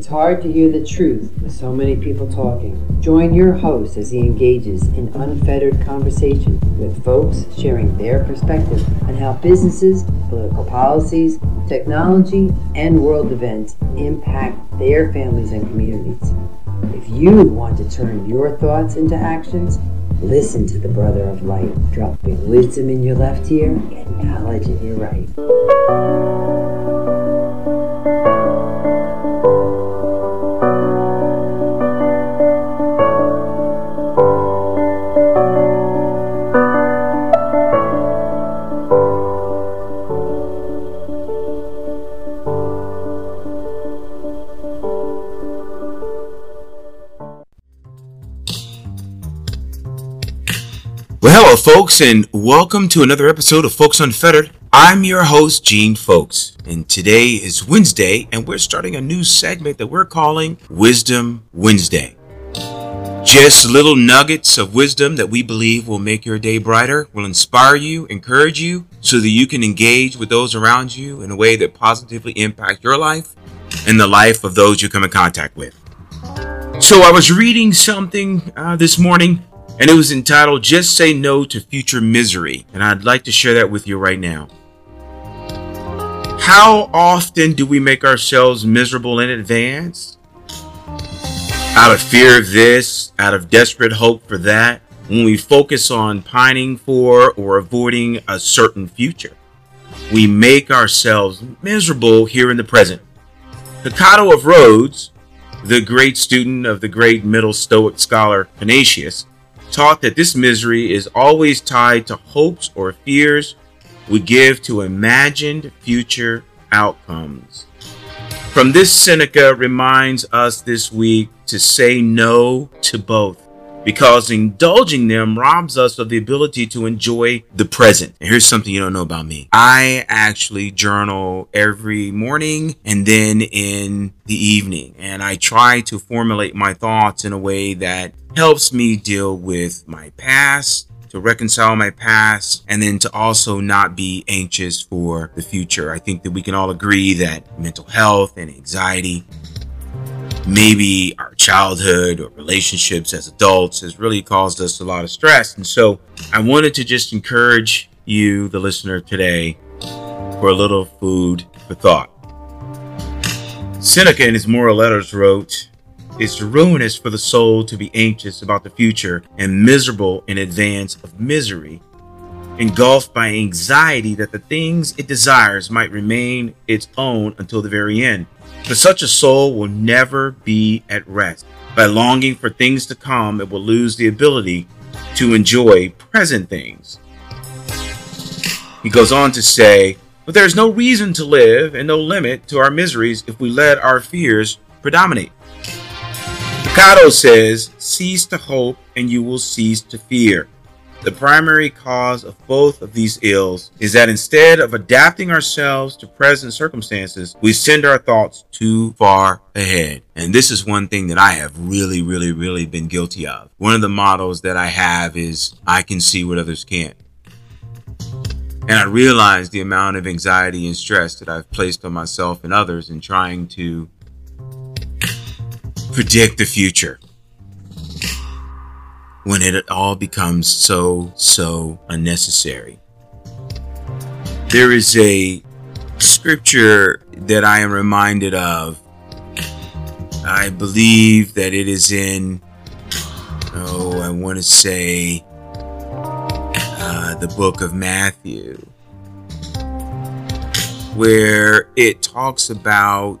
It's hard to hear the truth with so many people talking. Join your host as he engages in unfettered conversation with folks sharing their perspective on how businesses, political policies, technology, and world events impact their families and communities. If you want to turn your thoughts into actions, listen to the Brother of Light, dropping wisdom in your left ear and knowledge in your right. Hello, folks, and welcome to another episode of Folkes Unfettered. I'm your host, Gene Folkes, and today is Wednesday, and we're starting a new segment that we're calling Wisdom Wednesday. Just little nuggets of wisdom that we believe will make your day brighter, will inspire you, encourage you, so that you can engage with those around you in a way that positively impacts your life and the life of those you come in contact with. So, I was reading something uh, this morning and it was entitled Just Say No to Future Misery, and I'd like to share that with you right now. How often do we make ourselves miserable in advance? Out of fear of this, out of desperate hope for that, when we focus on pining for or avoiding a certain future, we make ourselves miserable here in the present. Hecato of Rhodes, the great student of the great Middle Stoic scholar Panaetius, taught that this misery is always tied to hopes or fears we give to imagined future outcomes. From this, Seneca reminds us this week to say no to both because indulging them robs us of the ability to enjoy the present. And here's something you don't know about me. I actually journal every morning and then in the evening. And I try to formulate my thoughts in a way that helps me deal with my past, to reconcile my past, and then to also not be anxious for the future. I think that we can all agree that mental health and anxiety maybe our childhood or relationships as adults has really caused us a lot of stress. And so I wanted to just encourage you, the listener, today for a little food for thought. Seneca in his Moral Letters wrote, It's ruinous for the soul to be anxious about the future and miserable in advance of misery, engulfed by anxiety that the things it desires might remain its own until the very end. For such a soul will never be at rest. By longing for things to come, it will lose the ability to enjoy present things. He goes on to say, But there is no reason to live and no limit to our miseries if we let our fears predominate. Hecato says, Cease to hope and you will cease to fear. The primary cause of both of these ills is that instead of adapting ourselves to present circumstances, we send our thoughts too far ahead. And this is one thing that I have really, really, really been guilty of. One of the models that I have is, I can see what others can't. And I realize the amount of anxiety and stress that I've placed on myself and others in trying to predict the future when it all becomes so, so unnecessary. There is a scripture that I am reminded of. I believe that it is in, oh, I want to say uh, the book of Matthew, where it talks about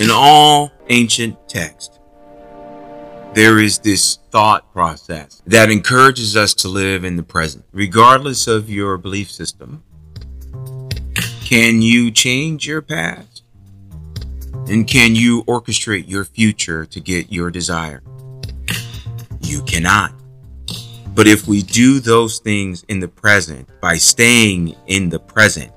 In all ancient texts, there is this thought process that encourages us to live in the present, regardless of your belief system, Can you change your past? And can you orchestrate your future to get your desire? You cannot. But if we do those things in the present by staying in the present,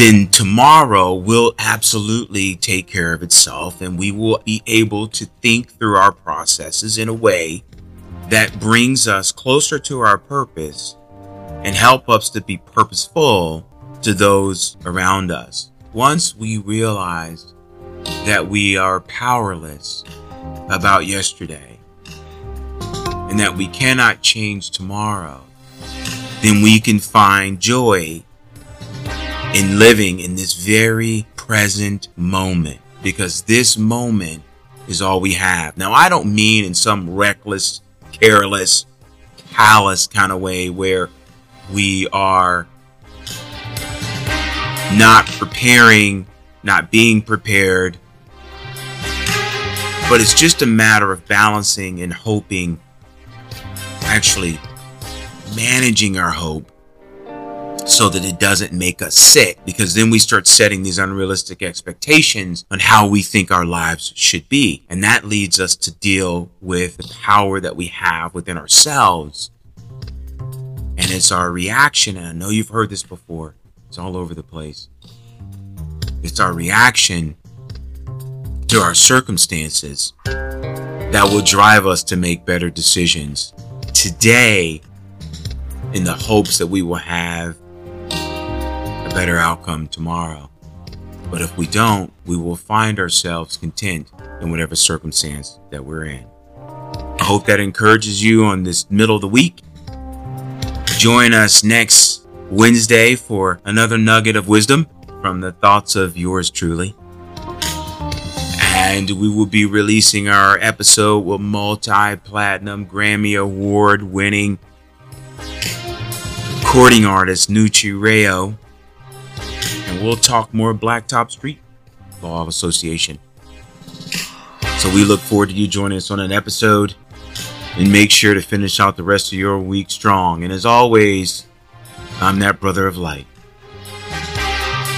then tomorrow will absolutely take care of itself and we will be able to think through our processes in a way that brings us closer to our purpose and help us to be purposeful to those around us. Once we realize that we are powerless about yesterday and that we cannot change tomorrow, then we can find joy in living in this very present moment because this moment is all we have. Now, I don't mean in some reckless, careless, callous kind of way where we are not preparing, not being prepared, but it's just a matter of balancing and hoping, actually managing our hope so that it doesn't make us sick because then we start setting these unrealistic expectations on how we think our lives should be. And that leads us to deal with the power that we have within ourselves. And it's our reaction. And I know you've heard this before. It's all over the place. It's our reaction to our circumstances that will drive us to make better decisions today in the hopes that we will have better outcome tomorrow. But if we don't, we will find ourselves content in whatever circumstance that we're in. I hope that encourages you on this middle of the week. Join us next Wednesday for another nugget of wisdom from the thoughts of yours truly. And we will be releasing our episode with multi platinum Grammy Award winning recording artist Nucci Rayo we'll talk more Blacktop Street Law Association. So we look forward to you joining us on an episode and make sure to finish out the rest of your week strong. And as always, I'm that brother of light,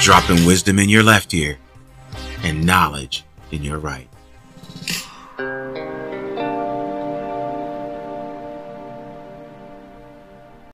dropping wisdom in your left ear and knowledge in your right.